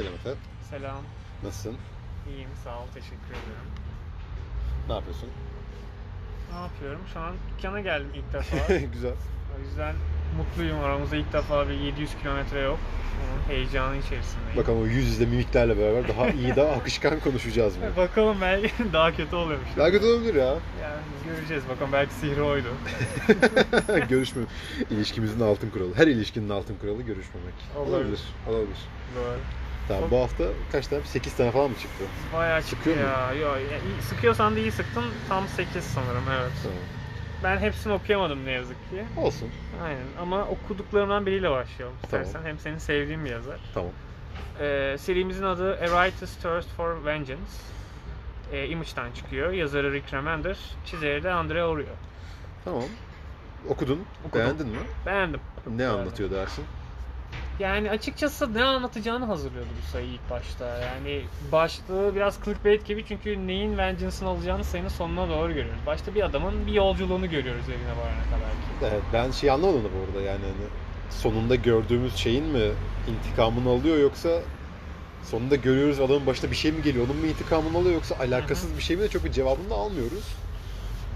Selam Efe. Selam. Nasılsın? İyiyim, sağ ol, teşekkür ederim. Ne yapıyorsun? Ne yapıyorum? Şu an dükkana geldim ilk defa. Güzel. o yüzden mutluyum. Aramızda ilk defa bir 700 kilometre yok. Onun heyecanı içerisindeyim. Bakalım o yüz yüze mimiklerle beraber daha iyi, daha akışkan konuşacağız mı? Bakalım belki daha kötü oluyormuş. Daha kötü olabilir ya. Yani göreceğiz. Bakalım belki sihri oydu. Görüşme. İlişkimizin altın kuralı. Her ilişkinin altın kuralı görüşmemek. Olabilir. Olabilir. Olabilir. Doğru. Tamam Çok- bu hafta kaç tane? 8 tane falan mı çıktı? Bayağı çıktı ya. Yo, ya sıkıyorsan da iyi sıktın. Tam 8 sanırım evet. Tamam. Ben hepsini okuyamadım ne yazık ki. Olsun. Aynen ama okuduklarımdan biriyle başlayalım Tamam. istersen. Hem senin sevdiğin bir yazar. Tamam. Ee, serimizin adı A Writer's Thirst for Vengeance. Ee, Image'dan çıkıyor. Yazarı Rick Remender, çizeri de Andre Oreo. Tamam. Okudun. Okudum. Beğendin mi? Beğendim. Ne anlatıyor dersin? Yani açıkçası ne anlatacağını hazırlıyordu bu sayı ilk başta. Yani başlığı biraz clickbait gibi çünkü neyin Vengeance'ını alacağını sayının sonuna doğru görüyoruz. Başta bir adamın bir yolculuğunu görüyoruz evine varana kadar ki. Evet, ben şey anlamadım bu arada yani hani sonunda gördüğümüz şeyin mi intikamını alıyor yoksa sonunda görüyoruz adamın başına bir şey mi geliyor onun mu intikamını alıyor yoksa alakasız bir şey mi de çok bir cevabını da almıyoruz.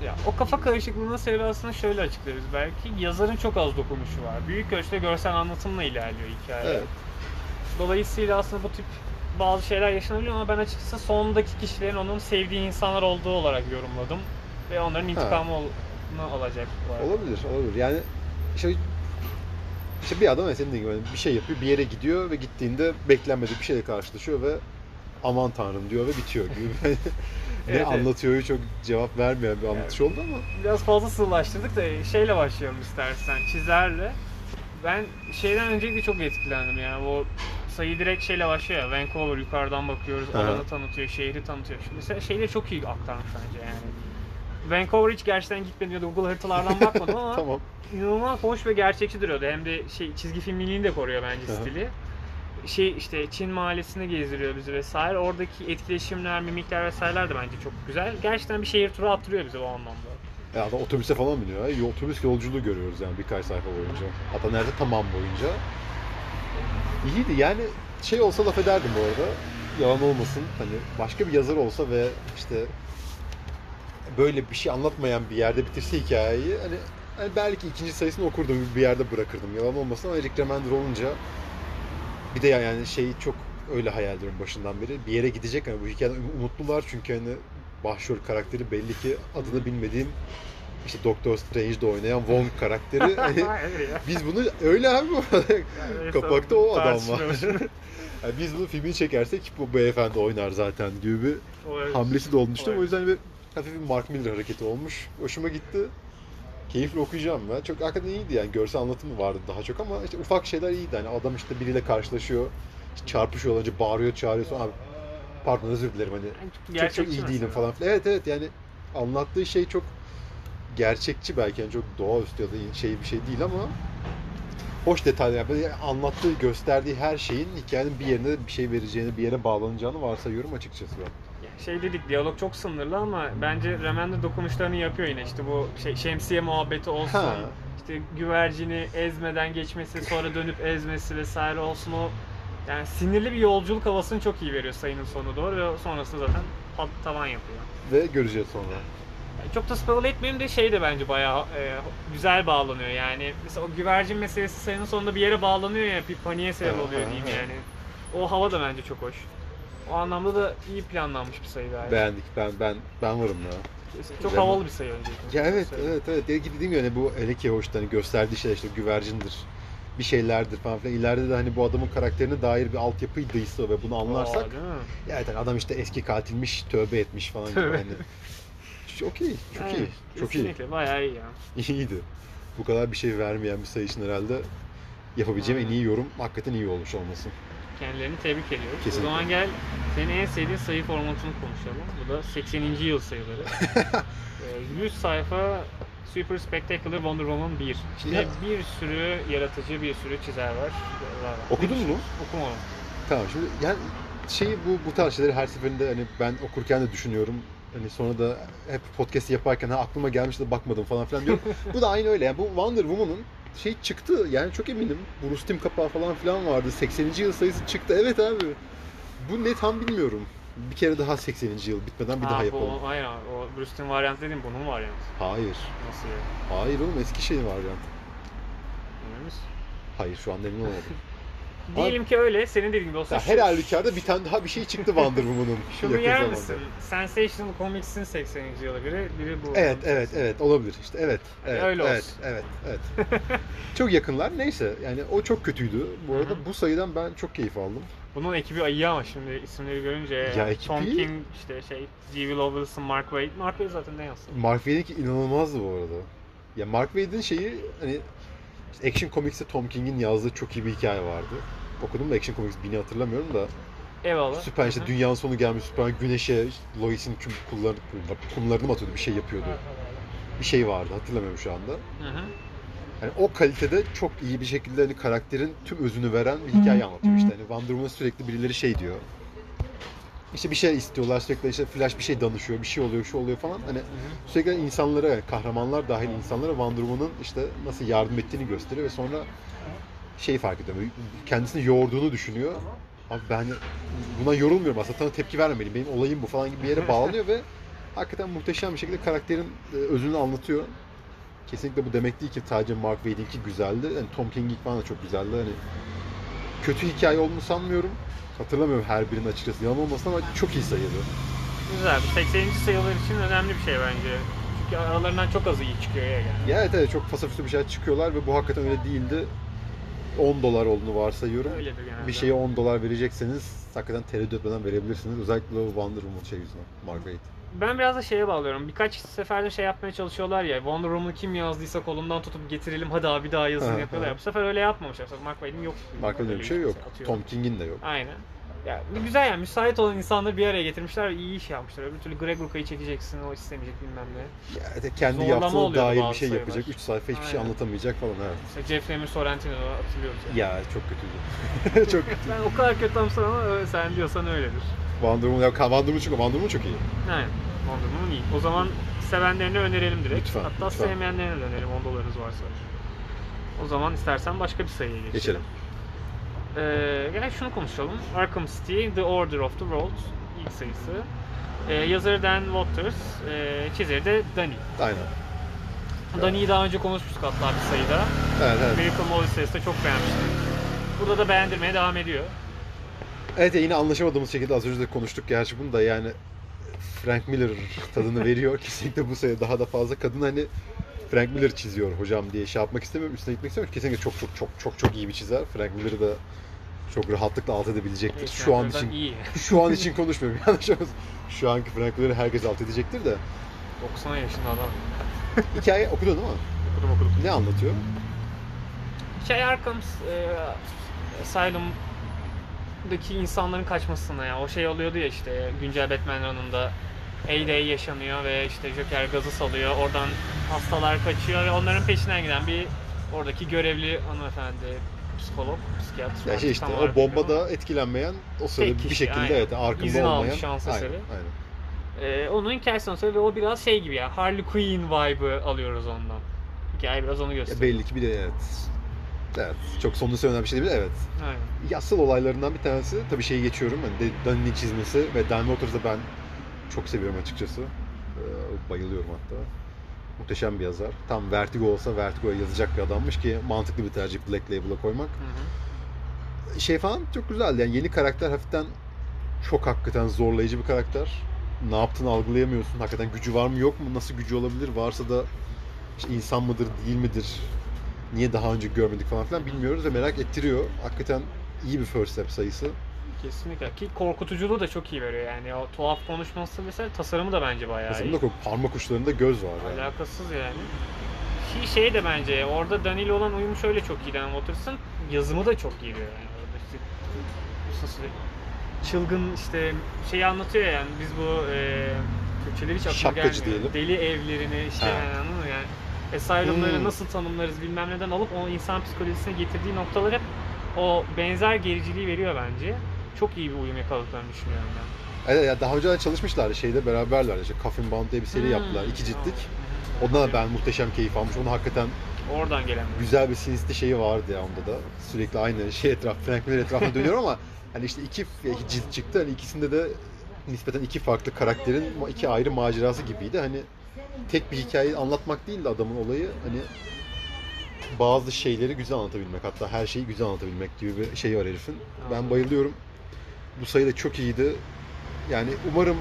Ya, o kafa karışıklığının aslında şöyle açıklarız belki. Yazarın çok az dokunuşu var. Büyük ölçüde görsel anlatımla ilerliyor hikaye. Evet. Dolayısıyla aslında bu tip bazı şeyler yaşanabiliyor ama ben açıkçası sondaki kişilerin onun sevdiği insanlar olduğu olarak yorumladım. Ve onların intikamını alacak. bu arada. Olabilir, olabilir. Yani işte, işte bir adam senin gibi hani bir şey yapıyor, bir yere gidiyor ve gittiğinde beklenmedik bir şeyle karşılaşıyor ve aman tanrım diyor ve bitiyor gibi. ne Evet, evet. anlatıyor çok cevap vermeyen bir anlatış oldu ama Biraz fazla sığlaştırdık da şeyle başlayalım istersen. Çizerle. Ben şeyden öncelikle çok etkilendim yani. O sayı direkt şeyle başlıyor ya. Vancouver yukarıdan bakıyoruz. Aha. Alanı tanıtıyor, şehri tanıtıyor. Şimdi mesela şeyleri çok iyi aktarmış bence yani. Vancouver hiç gerçekten gitmedim ya da Google haritalardan bakmadım ama tamam. inanılmaz hoş ve gerçekçi duruyordu. Hem de şey çizgi filmliliğini de koruyor bence stili. Şey işte Çin mahallesine gezdiriyor bizi vesaire. Oradaki etkileşimler, mimikler vesaireler de bence çok güzel. Gerçekten bir şehir turu attırıyor bize o anlamda. Ya adam otobüse falan biniyor. ya. Otobüs yolculuğu görüyoruz yani birkaç sayfa boyunca. Hatta nerede tamam boyunca. İyiydi yani şey olsa laf ederdim bu arada. Yalan olmasın. Hani başka bir yazar olsa ve işte böyle bir şey anlatmayan bir yerde bitirse hikayeyi hani, hani belki ikinci sayısını okurdum bir yerde bırakırdım. Yalan olmasın ama Eric Remender olunca bir de yani şey çok öyle hayal ediyorum başından beri. Bir yere gidecek hani bu hikayeden umutlular çünkü hani başrol karakteri belli ki adını bilmediğim işte Doctor Strange'de oynayan Wong karakteri. Hani biz bunu öyle abi bu. Yani Kapakta o adam var. Yani biz bunu filmini çekersek bu beyefendi oynar zaten gibi bir hamlesi de olmuştu. O yüzden bir hafif bir Mark Miller hareketi olmuş. Hoşuma gitti. Keyifli okuyacağım ben. Çok hakikaten iyiydi yani. Görsel anlatımı vardı daha çok ama işte ufak şeyler iyiydi. Hani adam işte biriyle karşılaşıyor. işte çarpışıyor önce bağırıyor çağırıyor sonra abi pardon özür dilerim hani çok çok iyi değilim falan filan. Evet evet yani anlattığı şey çok gerçekçi belki yani çok doğaüstü ya da şey bir şey değil ama hoş detaylar. Yani böyle anlattığı, gösterdiği her şeyin hikayenin bir yerine bir şey vereceğini, bir yere bağlanacağını varsayıyorum açıkçası ben. Şey dedik diyalog çok sınırlı ama bence Remender dokunuşlarını yapıyor yine işte bu şey, şemsiye muhabbeti olsun. Ha. işte güvercini ezmeden geçmesi sonra dönüp ezmesi vesaire olsun o yani sinirli bir yolculuk havasını çok iyi veriyor sayının sonu doğru ve sonrasında zaten pat tavan yapıyor. Ve göreceğiz sonra. Yani çok da spoil etmeyeyim de şey de bence bayağı e, güzel bağlanıyor yani. Mesela o güvercin meselesi sayının sonunda bir yere bağlanıyor ya bir paniğe sebep oluyor diyeyim yani. O hava da bence çok hoş. O anlamda da iyi planlanmış bir sayı galiba. Beğendik. Ben ben ben varım ya. Çok Güzel. havalı bir sayı öncelikle. Ya evet evet evet. Dediğim gibi hani bu hele ki hani gösterdiği şey işte güvercindir. Bir şeylerdir falan filan. İleride de hani bu adamın karakterine dair bir altyapıydıysa ve bunu anlarsak Aa, değil mi? ya evet hani adam işte eski katilmiş, tövbe etmiş falan gibi Tövbe. hani. Çok iyi, çok Evet, iyi, çok iyi. Kesinlikle bayağı iyi ya. İyiydi. Bu kadar bir şey vermeyen bir sayı için herhalde yapabileceğim en Aynen. iyi yorum hakikaten iyi olmuş olması. Kendilerini tebrik ediyoruz. Kesinlikle. O zaman gel senin en sevdiğin sayı formatını konuşalım. Bu da 80. yıl sayıları. Ee, 100 sayfa Super Spectacular Wonder Woman 1. İçinde Ya- bir sürü yaratıcı, bir sürü çizer var. var. Okudun mu? Okumadım. Tamam şimdi yani şey bu bu tarz şeyleri her seferinde hani ben okurken de düşünüyorum. Hani sonra da hep podcast yaparken ha aklıma gelmiş de bakmadım falan filan diyorum. bu da aynı öyle yani bu Wonder Woman'ın şey çıktı yani çok eminim. Bu Rustim kapağı falan filan vardı. 80. yıl sayısı çıktı. Evet abi. Bu ne tam bilmiyorum. Bir kere daha 80. yıl bitmeden bir Ha, daha bu- yapalım. O, hayır abi, o Bruce'in varyant dediğim bunun varyantı. Hayır. Nasıl yani? Hayır oğlum eski şey var ya. Emin misin? Hayır şu anda emin olamadım. Diyelim ki öyle. Senin dediğin gibi olsa ya şu- her halükarda bir tane daha bir şey çıktı Wonder Woman'ın Şunu yakın yer zamanda. misin? Sensational Comics'in 80. yılı biri, biri bu. Evet evet evet olabilir işte evet evet öyle evet olsun. evet evet. çok yakınlar neyse yani o çok kötüydü. Bu arada Hı bu sayıdan ben çok keyif aldım. Bunun ekibi ayı ama şimdi isimleri görünce Ya ekibi- Tom King işte şey G. Will Overson, Mark Waid. Mark Waid zaten ne yazsın? Mark Waid'inki inanılmazdı bu arada. Ya Mark Waid'in şeyi hani işte Action Comics'te Tom King'in yazdığı çok iyi bir hikaye vardı. Okudum da Action Comics 1000'i hatırlamıyorum da Eyvallah. Süper işte dünyanın sonu gelmiş Süper güneşe Lois'in tüm kullar, kumlarını mı atıyordu bir şey yapıyordu. Bir şey vardı hatırlamıyorum şu anda. Hı hı. Yani o kalitede çok iyi bir şekilde hani karakterin tüm özünü veren bir hikaye anlatıyor işte. Hani Wonder Woman sürekli birileri şey diyor. İşte bir şey istiyorlar sürekli işte Flash bir şey danışıyor, bir şey oluyor, şu oluyor falan. Hani sürekli insanlara, kahramanlar dahil insanlara Wonder Woman'ın işte nasıl yardım ettiğini gösteriyor ve sonra şey fark ediyor. Kendisini yorduğunu düşünüyor. Abi ben buna yorulmuyorum aslında. Sana tepki vermemeliyim. Benim olayım bu falan gibi bir yere bağlanıyor ve hakikaten muhteşem bir şekilde karakterin e, özünü anlatıyor. Kesinlikle bu demek değil ki sadece Mark Waid'inki güzeldi. Yani Tom King'in falan da çok güzeldi. Hani kötü hikaye olduğunu sanmıyorum. Hatırlamıyorum her birinin açıkçası. Yalan olmasın ama çok iyi sayılır. Güzel. Bu 80. sayılar için önemli bir şey bence. Çünkü aralarından çok az iyi çıkıyor ya yani. Ya evet evet çok fasafiso bir şeyler çıkıyorlar ve bu hakikaten öyle değildi. 10 dolar olduğunu varsayıyorum. Öyledir genelde. Bir şeye 10 dolar verecekseniz hakikaten tereddüt etmeden verebilirsiniz. Özellikle Wonder Woman şey yüzünden. Waid. Ben biraz da şeye bağlıyorum. Birkaç seferde şey yapmaya çalışıyorlar ya. Wonder Woman'ı kim yazdıysa kolundan tutup getirelim hadi abi daha yazın Ha, yapıyorlar. ha. Bu sefer öyle yapmamışlar. Mark Waid'in yok. Mark Öyle bir şey yok. atıyorum. Tom King'in de yok. Aynen. Ya güzel yani müsait olan insanları bir araya getirmişler ve iyi iş yapmışlar. Öbür türlü Greg Ruka'yı çekeceksin, o istemeyecek bilmem ne. Ya, evet, kendi Zorlama yaptığına dair bir şey sayılar. yapacak. 3 sayfa hiçbir şey Aynen. anlatamayacak falan evet. İşte Jeff Lemire Sorrentino hatırlıyoruz yani. Ya çok kötüydü. çok kötü. Ben o kadar kötü ama sen diyorsan öyledir. Wonder Woman, ya Wonder Woman çok, Wonder Woman çok iyi. Aynen. Wonder Woman iyi. O zaman sevenlerine önerelim direkt. Lütfen, Hatta lütfen. sevmeyenlerine de önerelim 10 dolarınız varsa. O zaman istersen başka bir sayıya geçelim. Geçelim. Ee, gel şunu konuşalım. Arkham City, The Order of the World ilk sayısı. Ee, yazarı Dan Watters, e, çizeri de Dani. Aynen. Dani'yi daha önce konuşmuştuk hatta bir sayıda. Evet evet. Miracle Molises'te çok beğenmiştim. Burada da beğendirmeye devam ediyor. Evet yine anlaşamadığımız şekilde az önce de konuştuk gerçi bunu da yani Frank Miller tadını veriyor. Kesinlikle bu sayı daha da fazla kadın hani Frank Miller çiziyor hocam diye şey yapmak istemiyorum. Üstüne gitmek istemiyorum. Kesinlikle çok çok çok çok çok iyi bir çizer. Frank Miller'ı da çok rahatlıkla alt edebilecektir. Şu an için iyi. şu an için konuşmuyorum. Yanlış olmasın. Şu anki Frank Miller'ı herkes alt edecektir de. 90 yaşında adam. Hikaye okudun değil mi? Okudum okudum. Ne anlatıyor? Şey Arkham e, Asylum'daki insanların kaçmasına ya. O şey oluyordu ya işte güncel Batman Run'ında A-Day yaşanıyor ve işte Joker gazı salıyor. Oradan hastalar kaçıyor ve onların peşinden giden bir oradaki görevli hanımefendi psikolog, psikiyatr. Ya şey işte o bombada bilmiyorum etkilenmeyen o sırada bir şekilde aynen. evet Arkham'da İzin olmayan. şans aynen, eseri. aynen. Ee, onun hikayesini anlatıyor ve o biraz şey gibi ya Harley Quinn vibe'ı alıyoruz ondan. Hikaye biraz onu Ya gösteriyor. belli ki bir de evet. Evet. Çok sonunu söylenen bir şey değil evet. Aynen. Asıl olaylarından bir tanesi tabii şeyi geçiyorum. Hani Danny'nin çizmesi ve Dan Waters'ı ben çok seviyorum açıkçası. Ee, bayılıyorum hatta. Muhteşem bir yazar. Tam Vertigo olsa Vertigo'ya yazacak bir adammış ki mantıklı bir tercih Black Label'a koymak. Hı hı. Şey falan çok güzeldi. Yani yeni karakter hafiften çok hakikaten zorlayıcı bir karakter. Ne yaptığını algılayamıyorsun. Hakikaten gücü var mı yok mu? Nasıl gücü olabilir? Varsa da işte insan mıdır değil midir? Niye daha önce görmedik falan filan bilmiyoruz ve merak ettiriyor. Hakikaten iyi bir first step sayısı. Kesinlikle. Ki korkutuculuğu da çok iyi veriyor yani. O tuhaf konuşması mesela tasarımı da bence bayağı Mesela iyi. bunda parmak uçlarında göz var yani. Alakasız yani. Şey, şey de bence orada Daniel olan uyumu şöyle çok iyi Dan Waters'ın yazımı da çok iyi diyor yani. Orada işte, nasıl çılgın işte şeyi anlatıyor ya yani biz bu e, Türkçeleri hiç aklıma Şapkacı gelmiyor. diyelim. Deli evlerini işte Ha. yani anladın mı yani asylumları Hmm. nasıl tanımlarız bilmem neden alıp o insan psikolojisine getirdiği noktalar hep o benzer gericiliği veriyor bence. Çok iyi bir uyum yakaladıklarını düşünüyorum ben. Evet, ya daha önce de çalışmışlardı şeyde beraberler. İşte Coffin Bound diye bir seri Hmm. yaptılar. iki ciltlik. Ondan da ben muhteşem keyif almış. Onu hakikaten Oradan gelen. güzel bir sinistli şeyi vardı ya onda da. Sürekli aynı şey etraf, Frank Miller etrafında dönüyor ama Hani işte iki, iki cilt çıktı. Hani ikisinde de nispeten iki farklı karakterin iki ayrı macerası gibiydi. Hani tek bir hikayeyi anlatmak değil de adamın olayı hani bazı şeyleri güzel anlatabilmek hatta her şeyi güzel anlatabilmek gibi bir şey var herifin. Ben bayılıyorum. Bu sayı da çok iyiydi. Yani umarım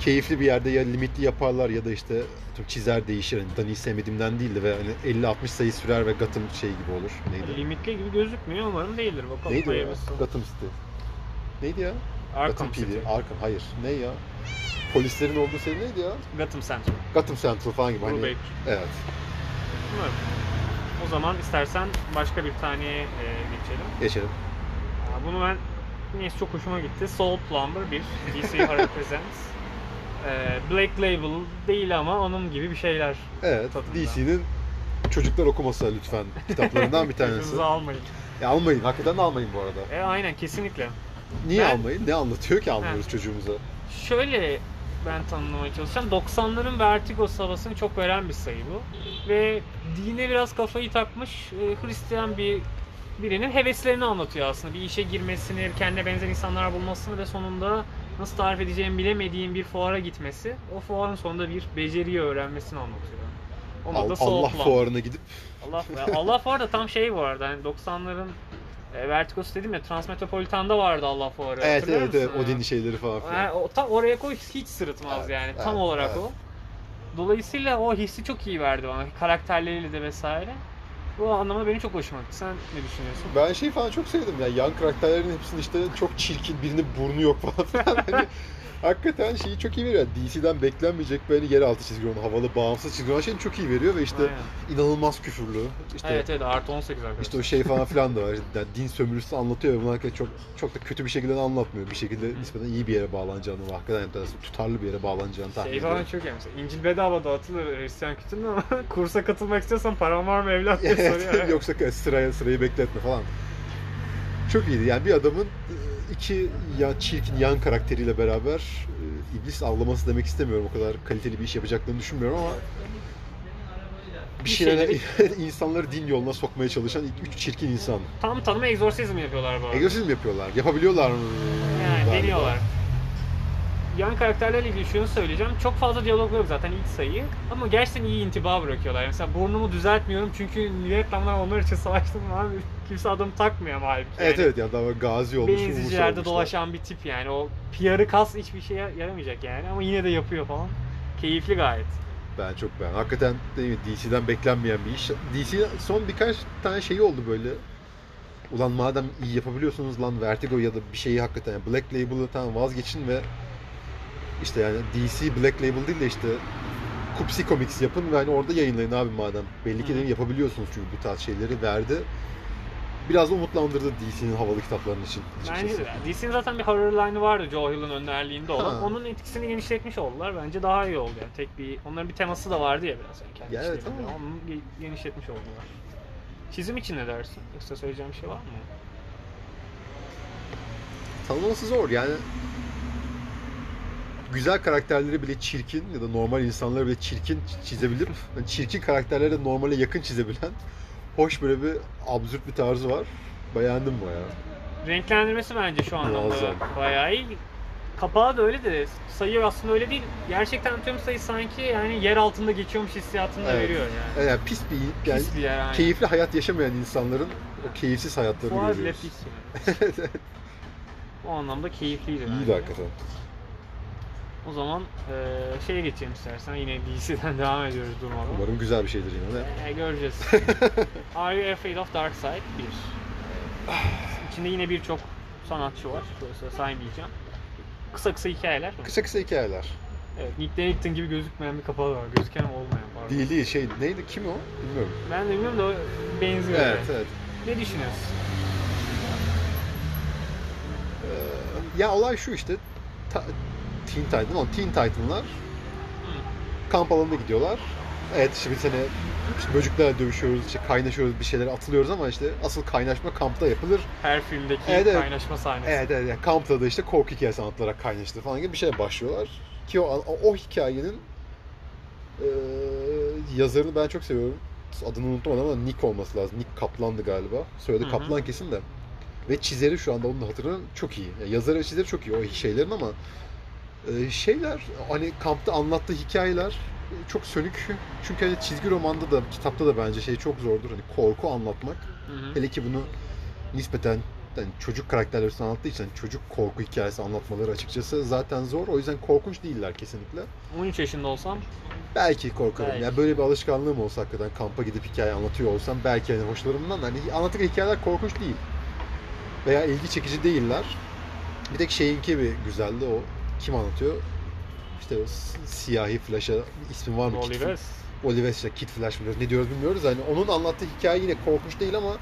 keyifli bir yerde ya limitli yaparlar ya da işte çizer değişir. Hani Dani'yi sevmediğimden değildi ve hani 50-60 sayı sürer ve Gotham şey gibi olur. Neydi? Limitli gibi gözükmüyor umarım değildir. Bakalım Neydi o ya? Gotham City. Neydi ya? Arkham Gotham City. PD. Arkham. Hayır. Ne ya? Polislerin olduğu seri neydi ya? Gotham Central. Gotham Central falan gibi. Hani, Brubaker. evet. Umarım. O zaman istersen başka bir taneye e, geçelim. Geçelim. Aa, Bunu ben neyse çok hoşuma gitti. Soul Plumber 1. DC Horror Presents. E, Black Label değil ama onun gibi bir şeyler. Evet. Tadında. DC'nin çocuklar okumasa lütfen kitaplarından bir tanesi. Gözünüzü almayın. Ya almayın. Hakikaten almayın bu arada. E, aynen kesinlikle. Niye Ben- almayın? Ne anlatıyor ki almıyoruz çocuğumuza? Şöyle ben tanımlamaya çalışacağım. 90'ların Vertigo havasını çok veren bir sayı bu. Ve dine biraz kafayı takmış e, Hristiyan bir birinin heveslerini anlatıyor aslında. Bir işe girmesini, kendine benzer insanlar bulmasını ve sonunda nasıl tarif edeceğimi bilemediğim bir fuara gitmesi. O fuarın sonunda bir beceriyi öğrenmesini anlatıyor. Onun Al- da Allah fuarına gidip Allah Allah fuarı da tam şey bu arada. Hani 90'ların e, Vertigo'su dedim ya Transmetropolitan'da vardı Allah fuarı. evet evet evet? Odin'li şeyleri falan filan. Ha, o, tam oraya koy hiç sırıtmaz Evet, yani. evet, tam olarak evet. o. Dolayısıyla o hissi çok iyi verdi bana. Karakterleriyle de vesaire. Bu anlamda benim çok hoşuma gitti. Sen ne düşünüyorsun? Ben şey falan çok sevdim ya. Yan karakterlerin hepsinin işte çok çirkin, birinin burnu yok falan filan. hani, hakikaten şeyi çok iyi veriyor. DC'den beklenmeyecek böyle yeraltı çizgi roman, havalı, bağımsız çizgi roman şeyini çok iyi veriyor ve işte Aynen. inanılmaz küfürlü. İşte evet evet artı 18 arkadaşlar. işte o şey falan filan da var. Yani din sömürüsü anlatıyor ve bunu hakikaten çok çok da kötü bir şekilde de anlatmıyor. Bir şekilde nispeten iyi bir yere bağlanacağını ve hakikaten tutarlı bir yere bağlanacağını tahmin şey ediyorum. falan çok mesela. İncil bedava dağıtılır Hristiyan kültüründe ama kursa katılmak istiyorsan paran var mı evlat diye soruyor. Yoksa sıraya sırayı bekletme falan. Çok iyiydi. Yani bir adamın e, iki ya çirkin yan karakteriyle beraber e, iblis avlaması demek istemiyorum. O kadar kaliteli bir iş yapacaklarını düşünmüyorum ama bir Bir şeyler insanları din yoluna sokmaya çalışan üç çirkin insan. Tam tanıma egzorsizm yapıyorlar bu arada. Egzorsizm yapıyorlar. Yapabiliyorlar mı? Yani Galiba. deniyorlar. Yan karakterlerle ilgili şunu söyleyeceğim. Çok fazla diyalog yok zaten ilk sayı. Ama gerçekten iyi intiba bırakıyorlar. Mesela burnumu düzeltmiyorum çünkü Vietnam'dan onlar için savaştım abi. Kimse adamı takmıyor ama halbuki. Evet yani. evet ya daha gazi olmuş. olmuşlar. dolaşan bir tip yani. O PR'ı kas hiçbir şeye yaramayacak yani. Ama yine de yapıyor falan. Keyifli gayet. Ben çok beğendim. Hakikaten değil mi, DC'den beklenmeyen bir iş. DC son birkaç tane şey oldu böyle. Ulan madem iyi yapabiliyorsunuz lan Vertigo ya da bir şeyi hakikaten Black Label'ı tamam vazgeçin ve işte yani DC Black Label değil de işte Kupsi Comics yapın ve hani orada yayınlayın abi madem. Belli ki de yapabiliyorsunuz çünkü bu tarz şeyleri verdi. Biraz da umutlandırdı DC'nin havalı kitaplarının için. Bence. DC'nin zaten bir horror line'ı vardı Joe Hill'in önderliğinde olan. Ha. Onun etkisini genişletmiş oldular. Bence daha iyi oldu yani. Tek bir onların bir teması da vardı ya biraz yani kendi Ya evet ama- Onu ge- genişletmiş oldular. Çizim için ne dersin? Yoksa söyleyeceğim bir şey var mı? tanımlaması zor yani güzel karakterleri bile çirkin ya da normal insanları bile çirkin çizebilir. Yani çirkin karakterleri de normale yakın çizebilen hoş böyle bir absürt bir tarzı var. Beğendim bayağı. Renklendirmesi bence şu anlamda Muazzam. bayağı iyi. Kapağı da öyle de sayı aslında öyle değil. Gerçekten tüm sayı sanki yani yer altında geçiyormuş hissiyatını da Evet. veriyor yani. Yani pis bir yani Pis bir yer yani. keyifli hayat yaşamayan insanların o keyifsiz hayatlarını Fuar bile görüyoruz. pis yani. O anlamda keyifliydi İyi bence. hakikaten. O zaman eee şeye geçelim istersen. Yine DC'den devam ediyoruz durmadan. Umarım güzel bir şeydir yine de. Ee, göreceğiz. Are You Afraid of Dark Side 1. İçinde yine birçok sanatçı var. Dolayısıyla saymayacağım. Kısa kısa hikayeler. mi? Kısa kısa hikayeler. Evet, Nick Dennington gibi gözükmeyen bir kapağı var. Gözüken olmayan var. Değil değil şey neydi kim o bilmiyorum. Ben de bilmiyorum da benziyor. Evet yani. evet. Ne düşünüyorsun? Ya olay şu işte ta- Teen Titan ama Teen Titan'lar kamp alanına gidiyorlar. Evet işte bir sene işte böceklerle dövüşüyoruz, işte kaynaşıyoruz, bir şeyler atılıyoruz ama işte asıl kaynaşma kampta yapılır. Her filmdeki Evet, evet. kaynaşma sahnesi. Evet evet yani kampta da işte korku hikayesi anlatılarak kaynaştı falan gibi bir şeye başlıyorlar. Ki o, o, o hikayenin eee yazarını ben çok seviyorum. Adını unuttum ama Nick olması lazım. Nick Kaplan'dı galiba. Söyledi. Kaplan kesin de. Ve çizeri şu anda onun da hatırlanan çok iyi. Yani yazarı ve çizeri çok iyi o şeylerin ama e, şeyler hani kampta anlattığı hikayeler e, çok sönük. Çünkü hani çizgi romanda da kitapta da bence şey çok zordur. Hani korku anlatmak. Hı hı. Hele ki bunu nispeten yani çocuk karakterler üstüne anlattığı için hani çocuk korku hikayesi anlatmaları açıkçası zaten zor. O yüzden korkunç değiller kesinlikle. 13 yaşında olsam Belki korkarım. Belki. Yani böyle bir alışkanlığım olsa hakikaten kampa gidip hikaye anlatıyor olsam belki hani hoşlarımdan hani anlattığı hikayeler korkunç değil. Veya ilgi çekici değiller. Bir tek şeyinki bir güzeldi o. Kim anlatıyor? İşte siyahi Flash'a ismi var mı? Olives. Oliver işte Kid Flash mı diyoruz, ne diyoruz bilmiyoruz. Hani onun anlattığı hikaye yine korkunç değil ama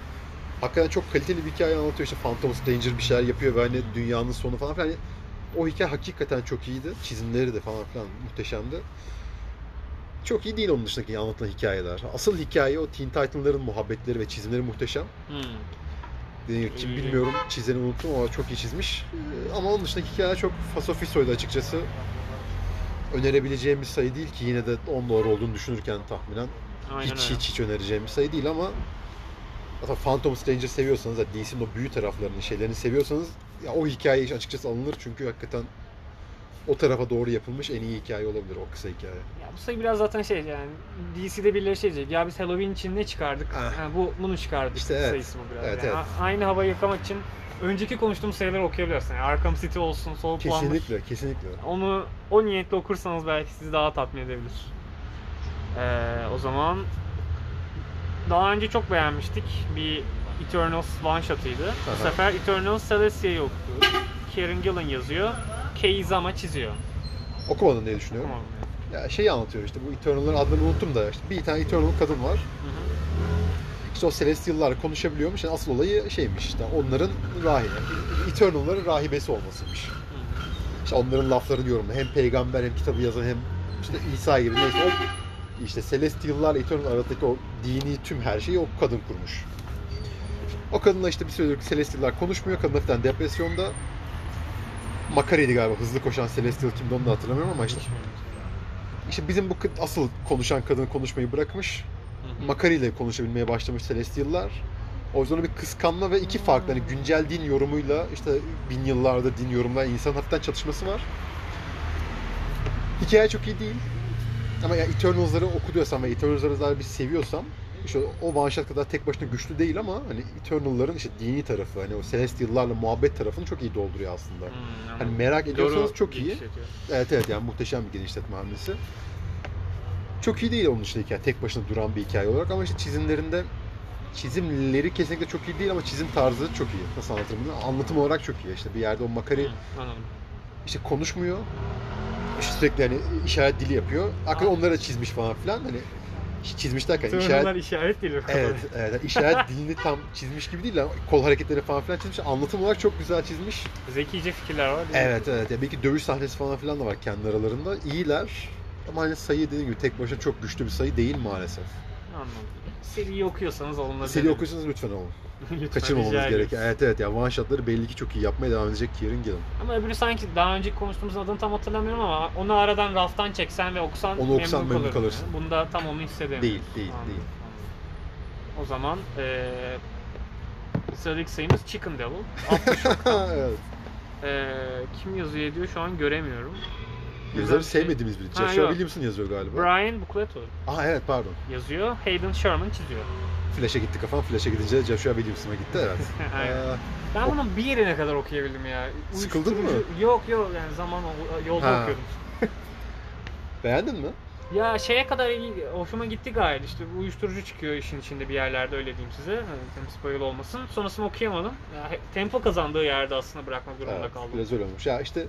hakikaten çok kaliteli bir hikaye anlatıyor. İşte Phantom Stranger bir şeyler yapıyor ve hani dünyanın sonu falan filan. O hikaye hakikaten çok iyiydi. Çizimleri de falan filan muhteşemdi. Çok iyi değil onun dışındaki anlatılan hikayeler. Asıl hikaye o Teen Titan'ların muhabbetleri ve çizimleri muhteşem. Hmm. Gibi kim İyi. bilmiyorum çizeni unuttum ama çok iyi çizmiş. Ee, Ama onun dışındaki hikayeler çok fasofisoydu açıkçası. Önerebileceğim bir sayı değil ki yine de 10 dolar olduğunu düşünürken tahminen Aynen hiç öyle. hiç hiç önereceğim bir sayı değil ama Hatta Phantom Stranger seviyorsanız, DC'nin o büyü taraflarını, şeylerini seviyorsanız ya o hikaye açıkçası alınır çünkü hakikaten o tarafa doğru yapılmış en iyi hikaye olabilir o kısa hikaye. Ya bu sayı biraz zaten şey yani DC'de birileri şey diyecek. Ya biz Halloween için ne çıkardık? Ah. Ha, bu bunu çıkardık İşte evet. sayısı bu biraz. Evet, Yani evet. a- Aynı havayı yakamak için önceki konuştuğum sayıları okuyabiliyorsun. Yani Arkham City olsun, Soul Plumber. Kesinlikle, kesinlikle. Onu o niyetle okursanız belki sizi daha tatmin edebilir. Ee, o zaman daha önce çok beğenmiştik. Bir Eternals one shot'ıydı. Bu sefer Eternals Celestia'yı okuyoruz. Kieran Gillen yazıyor. Kei Zama çiziyor. Okumadın diye düşünüyorum. Tamam. Ya şeyi anlatıyor işte bu Eternal'ların adlarını unuttum da işte bir tane Eternal kadın var. Hı hı. İşte o Celestial'lar konuşabiliyormuş. Yani asıl olayı şeymiş işte onların rahibe. Eternal'ların rahibesi olmasıymış. Hı. İşte onların laflarını yorumluyor. Hem peygamber hem kitabı yazan hem işte İsa gibi neyse o işte Celestial'lar Eternal arasındaki o dini tüm her şeyi o kadın kurmuş. O kadınla işte bir süredir Celestial'lar konuşmuyor. Kadın hafiften depresyonda. Makari'ydi galiba hızlı koşan Celestial kimdi onu da hatırlamıyorum ama işte, işte bizim bu asıl konuşan kadın konuşmayı bırakmış. Hı hı. Makari ile konuşabilmeye başlamış Celestial'lar. O yüzden bir kıskanma ve iki farklı hani güncel din yorumuyla işte bin yıllarda din yorumlayan insan hafiften çatışması var. Hikaye çok iyi değil. Ama ya Eternals'ları okuduyorsam ve Eternals'ları daha bir seviyorsam işte o shot kadar tek başına güçlü değil ama hani Eternal'ların işte dini tarafı hani o Celestial'larla muhabbet tarafını çok iyi dolduruyor aslında. Hmm, Hani merak ediyorsanız Doğru çok iyi. genişletiyor. Evet evet yani muhteşem bir genişletme hamlesi. Çok iyi değil onun dışında hikaye. Tek başına duran bir hikaye olarak ama işte çizimlerinde çizimleri kesinlikle çok iyi değil ama çizim tarzı çok iyi. Nasıl anlatırım bunu? Anlatım olarak çok iyi. İşte bir yerde o makari anladım. işte konuşmuyor. İşte sürekli hani işaret dili yapıyor. Hakikaten onları da çizmiş falan filan. Hani çizmiş derken Eternal'lar işaret... işaret değil. Evet, evet. İşaret dilini tam çizmiş gibi değil de kol hareketleri falan filan çizmiş. Anlatım olarak çok güzel çizmiş. Zekice fikirler var. değil mi? Evet evet. Yani belki dövüş sahnesi falan filan da var kendi aralarında. İyiler. Ama hani sayı dediğim gibi tek başına çok güçlü bir sayı değil maalesef. Anladım. Seriyi okuyorsanız alınabilir. Seri okuyorsanız lütfen olun. Lütfen, Kaçırmamanız rica ediyorum. gerekiyor. Evet evet. Yani one shotları belli ki çok iyi yapmaya devam edecek Kieran Gillen. Ama öbürü sanki daha önce konuştuğumuz adını tam hatırlamıyorum ama onu aradan raftan çeksen ve okusan Onu okusan memnun kalırdın. kalırsın. Bunda tam onu hissediyorum. Değil, değil, Anladım, değil. anladım. O zaman eee sıradaki sayımız Chicken Devil. 60 evet. Eee, kim yazıyor diyor şu an göremiyorum. Yazarı bir şey. sevmediğimiz biri. Ha, Joshua yok. Williamson yazıyor galiba. Brian Bucleto Aa evet pardon. yazıyor. Hayden Sherman çiziyor. Flash'e gitti kafam. Flash'e gidince Joshua Williamson'a gitti evet. Aynen. Ee, Ben bunun bir yerine kadar okuyabildim ya. Sıkıldın mı? Yok yok yani zaman yolda Ha. okuyordum. beğendin mi? Ya şeye kadar iyi, hoşuma gitti gayet işte uyuşturucu çıkıyor işin içinde bir yerlerde öyle diyeyim size. Hani Hem spoiler olmasın. Sonrasını okuyamadım. Ya, he- tempo kazandığı yerde aslında bırakmak durumunda Evet, kaldım. biraz öyle olmuş. Ya işte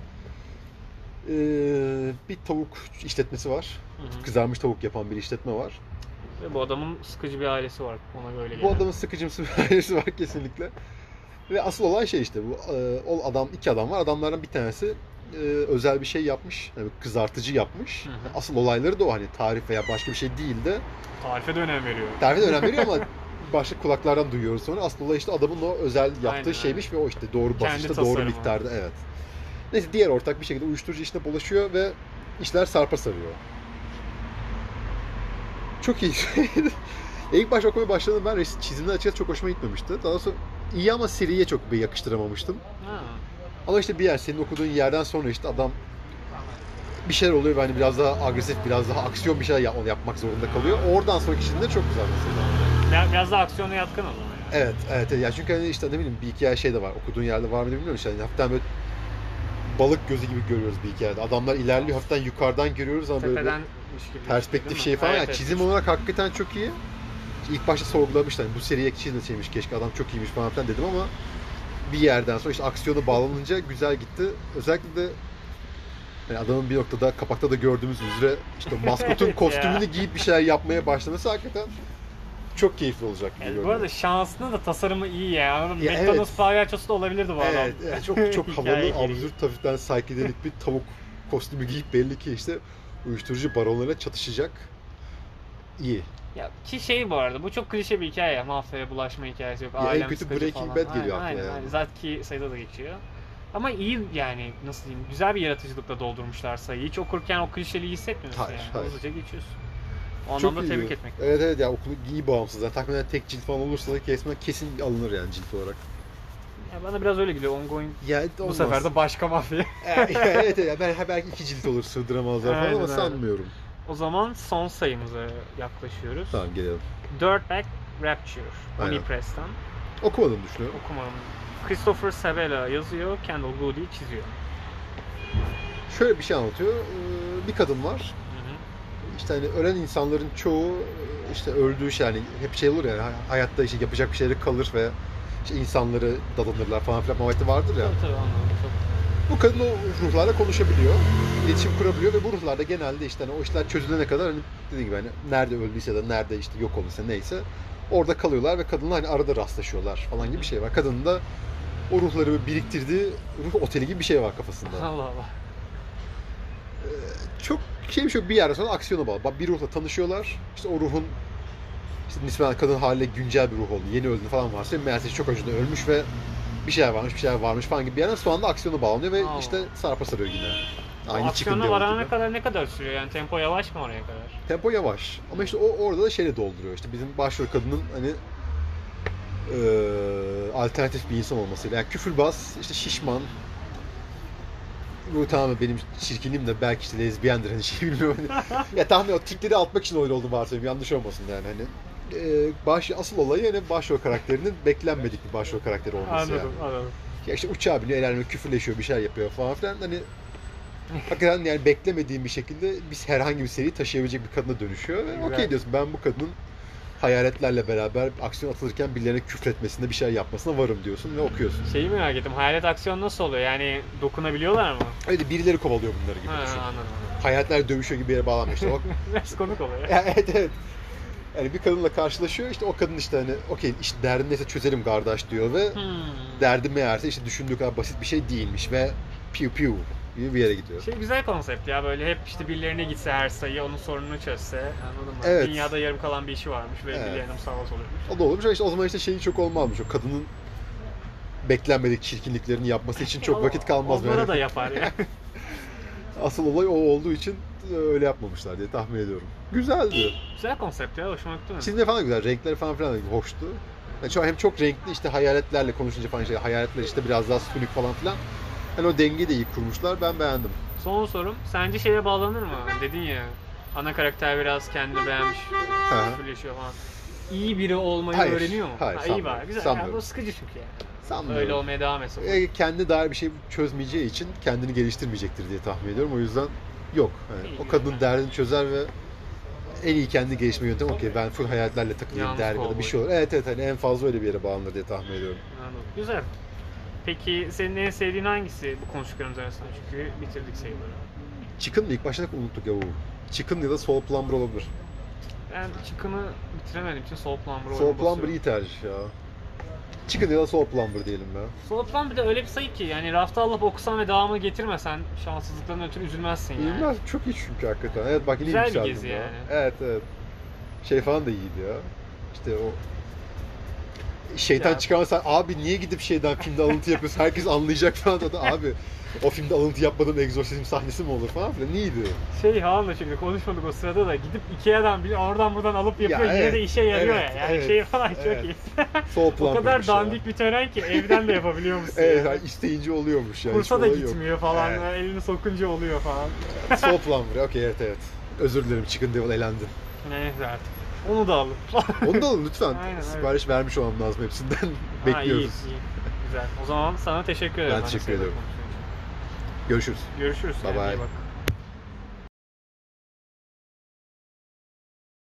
ee, bir tavuk işletmesi var. Hı hı. Kızarmış tavuk yapan bir işletme var. Ve bu adamın sıkıcı bir ailesi var. Ona böyle Bu geliyor. adamın sıkıcımsı bir ailesi var kesinlikle. Ve asıl olay şey işte bu e, o adam iki adam var. Adamlardan bir tanesi e, özel bir şey yapmış. Yani kızartıcı yapmış. Hı hı. Asıl olayları da o hani tarif veya başka bir şey değil de Tarife de önem veriyor. tarife de önem veriyor ama başka kulaklardan duyuyoruz sonra. Asıl olay işte adamın o özel yaptığı Aynen, şeymiş ve o işte doğru basışta doğru miktarda evet. Neyse diğer ortak bir şekilde uyuşturucu işine bulaşıyor ve işler sarpa sarıyor. Çok iyi. İlk başta okumaya başladım ben resim çizimler açıkçası çok hoşuma gitmemişti. Daha sonra iyi ama seriye çok bir yakıştıramamıştım. Ha. Ama işte bir yer senin okuduğun yerden sonra işte adam bir şeyler oluyor ve hani biraz daha agresif, biraz daha aksiyon bir şeyler yap- yapmak zorunda kalıyor. Oradan sonraki çizimleri çok güzel mesela. Biraz, biraz da aksiyona yatkın ama. Yani. Evet, evet. Yani çünkü hani işte ne bileyim bir iki yer şey de var. Okuduğun yerde var mı bilmiyorum işte. Hani hafiften böyle balık gözü gibi görüyoruz bir iki yerde. Adamlar ilerliyor, hafiften yukarıdan görüyoruz ama böyle bir Tepedenmiş gibi. perspektif şey falan. Evet, Yani evet. çizim olarak hakikaten çok iyi. İlk başta sorgulamışlar. Bu seriye çizmeseymiş keşke adam çok iyiymiş falan filan dedim ama bir yerden sonra işte aksiyonu bağlanınca güzel gitti. Özellikle de yani adamın bir noktada kapakta da gördüğümüz üzere işte maskotun kostümünü giyip bir şeyler yapmaya başlaması hakikaten çok keyifli olacak gibi Yani bu arada şanslı da tasarımı iyi ya. Anladın? Ya McDonald's evet. palyaçosu da olabilirdi bu adam. Evet, evet, çok çok havalı, absürt, hafiften psikodelik bir tavuk kostümü giyip belli ki işte uyuşturucu baronlarıyla çatışacak. İyi. Ya ki şey bu arada bu çok klişe bir hikaye ya. Mafyaya bulaşma hikayesi yok. Ya en ailem kötü sıkıcı Breaking falan. Bad geliyor Aynen, aynen, yani. aynen. Zaten ki sayıda da geçiyor. Ama iyi yani nasıl diyeyim güzel bir yaratıcılıkla doldurmuşlar sayıyı. Hiç okurken o klişeliği hissetmiyorsun Hayır, yani. hayır. Hızlıca geçiyorsun. O Çok anlamda iyi. tebrik etmek Evet evet ya okulu iyi bağımsız. Yani tahminen tek cilt falan olursa da kesme kesin alınır yani cilt olarak. Ya bana biraz öyle geliyor ongoing. Ya Bu sefer de başka mafya. evet evet ya ben belki iki cilt olur sığdıramazlar falan Aynen ama öyle. sanmıyorum. o zaman son sayımıza yaklaşıyoruz. Tamam gelelim. Dirtbag Rapture. Aynen. Press'ten. Okumadım düşünüyorum. Okumadım. Christopher Sabella yazıyor, Kendall Goody çiziyor. Şöyle bir şey anlatıyor. Ee, Bir kadın var. İşte hani ölen insanların çoğu işte öldüğü şey yani hep şey olur yani hayatta işte yapacak bir şeyleri kalır ve işte insanları dadanırlar falan filan muhabbeti vardır ya. Tabii tabii anladım. Bu kadın o ruhlarla konuşabiliyor, iletişim kurabiliyor ve bu ruhlarda genelde işte hani o işler çözülene kadar hani dediğim gibi hani nerede öldüyse de nerede işte yok olduysa neyse orada kalıyorlar ve kadınla hani arada rastlaşıyorlar falan gibi bir şey var. Kadının da o ruhları biriktirdiği ruh oteli gibi bir şey var kafasında. Allah Allah. çok şey bir şey bir yerden sonra aksiyona bağlı. Bir ruhla tanışıyorlar. İşte o ruhun işte nispeten kadın haliyle güncel bir ruh oldu. Yeni öldü falan varsa meğerse çok önceden ölmüş ve bir şeyler varmış, bir şeyler varmış falan gibi bir yerden sonra aksiyona bağlanıyor ve Allah. işte sarpa sarıyor yine. Aynı Aksiyona varana kadar ne kadar sürüyor yani tempo yavaş mı oraya kadar? Tempo yavaş. Ama işte o orada da şeyle dolduruyor. İşte bizim başrol kadının hani eee, alternatif bir insan olmasıyla. Yani küfürbaz, işte şişman. Bu tamamen benim çirkinliğim de belki işte lezbiyendir hani şey bilmiyorum. ya tahmin o tipleri atmak için öyle oldu varsayıyorum. Yanlış olmasın yani hani. Eee, baş, asıl olayı yani başrol karakterinin beklenmedik bir başrol karakteri olması Anladım yani. anladım. Ya işte uçağa biniyor, el aleme küfürleşiyor, bir şeyler yapıyor falan filan. Hani hakikaten yani beklemediğim bir şekilde biz herhangi bir seriyi taşıyabilecek bir kadına dönüşüyor. Ve okey diyorsun ben bu kadının hayaletlerle beraber aksiyon atılırken birilerine küfretmesinde bir şey yapmasına varım diyorsun ve okuyorsun. Şeyi merak ettim. Hayalet aksiyon nasıl oluyor? Yani dokunabiliyorlar mı? Öyle birileri kovalıyor bunları gibi Ha, düşün. anladım. anladım. Hayaletler dövüşüyor gibi bir yere bağlanmış. İşte o, Biraz komik oluyor. evet evet. Yani bir kadınla karşılaşıyor işte o kadın işte hani okey işte derdin neyse çözelim kardeş diyor ve Hmm. derdi meğerse işte düşündüğü kadar basit bir şey değilmiş ve piu piu gibi bir yere gidiyor. Şey güzel konsept ya böyle hep işte birilerine gitse her sayı onun sorununu çözse anladın mı? Evet. Dünyada yarım kalan bir işi varmış ve Evet. birilerine musallat oluyormuş. O da olurmuş ama işte o zaman işte şeyi çok olmazmış. O kadının beklenmedik çirkinliklerini yapması için çok vakit kalmaz. Onlara Yani. da yapar ya. Asıl olay o olduğu için öyle yapmamışlar diye tahmin ediyorum. Güzeldi. güzel konsept ya hoşuma gitti mi? Çizimleri falan güzel. Renkleri falan filan hoştu. Yani hem çok renkli işte hayaletlerle konuşunca falan şey hayaletler işte biraz daha sönük falan filan. Hani o dengeyi de iyi kurmuşlar. Ben beğendim. Son sorum sence şeye bağlanır mı? Dedin ya ana karakter biraz kendini beğenmiş, küfürleşiyor falan. İyi biri olmayı Hayır, öğreniyor mu? hayır, ha, iyi var. Güzel. sanmıyorum. Ya, bu sıkıcı çünkü yani. Sanmıyorum. Öyle olmaya devam etsin. E, kendi dair bir şey çözmeyeceği için kendini geliştirmeyecektir diye tahmin ediyorum. O yüzden yok. Yani İyi, o kadın yani. derdini çözer ve en iyi kendi gelişme yöntemi okey ben full hayatlarla takılayım Yalnız der ya da bir şey olur. Evet evet hani en fazla öyle bir yere bağlanır diye tahmin ediyorum. Anladım. Güzel. Peki senin en sevdiğin hangisi bu konuştuklarımız arasında? Çünkü bitirdik sayıları. Chicken mı? İlk başta unuttuk ya bu. Chicken ya da Soul Plumber olabilir. Ben Chicken'ı bitiremediğim için Soul Plumber'ı Soul Plumber iyi tercih ya. Chicken ya da Soul Plumber diyelim ya. Soul Plumber de öyle bir sayı ki yani rafta alıp okusan ve devamını getirmesen şanssızlıklarından ötürü üzülmezsin yani. İlmez çok iyi çünkü hakikaten. Evet bak yine Güzel bir yükseldim gezi ya. yani. Evet evet. Şey falan da iyiydi ya. İşte o şeytan Ya. çıkarmasa abi niye gidip şeyden filmde alıntı yapıyorsun? Herkes anlayacak falan. Da abi o filmde alıntı yapmadığım egzorsizm sahnesi mi olur falan filan. Niydi? Şey Haan'la şimdi konuşmadık o sırada da gidip Ikea'dan bir oradan buradan alıp yapıyor Ya yine evet, de işe yarıyor evet, ya. Yani evet, şey falan çok evet. iyi. Sol o kadar ya. dandik bir tören ki evden de yapabiliyor musun? Evet, yani? yani isteyince oluyormuş yani. Kursa da olayı yok. gitmiyor falan. Evet. Elini sokunca oluyor falan. Sol plan. Okey evet evet. Özür dilerim Chicken Devil elendin. Neyse artık. Onu da alın. Onu da alın lütfen. Aynen, evet. Sipariş vermiş olmam lazım hepsinden. Ha, Bekliyoruz. iyi, iyi. Güzel. O zaman sana teşekkür ederim. Ben teşekkür Hani ediyorum. Görüşürüz. Görüşürüz. Bye iyi bye.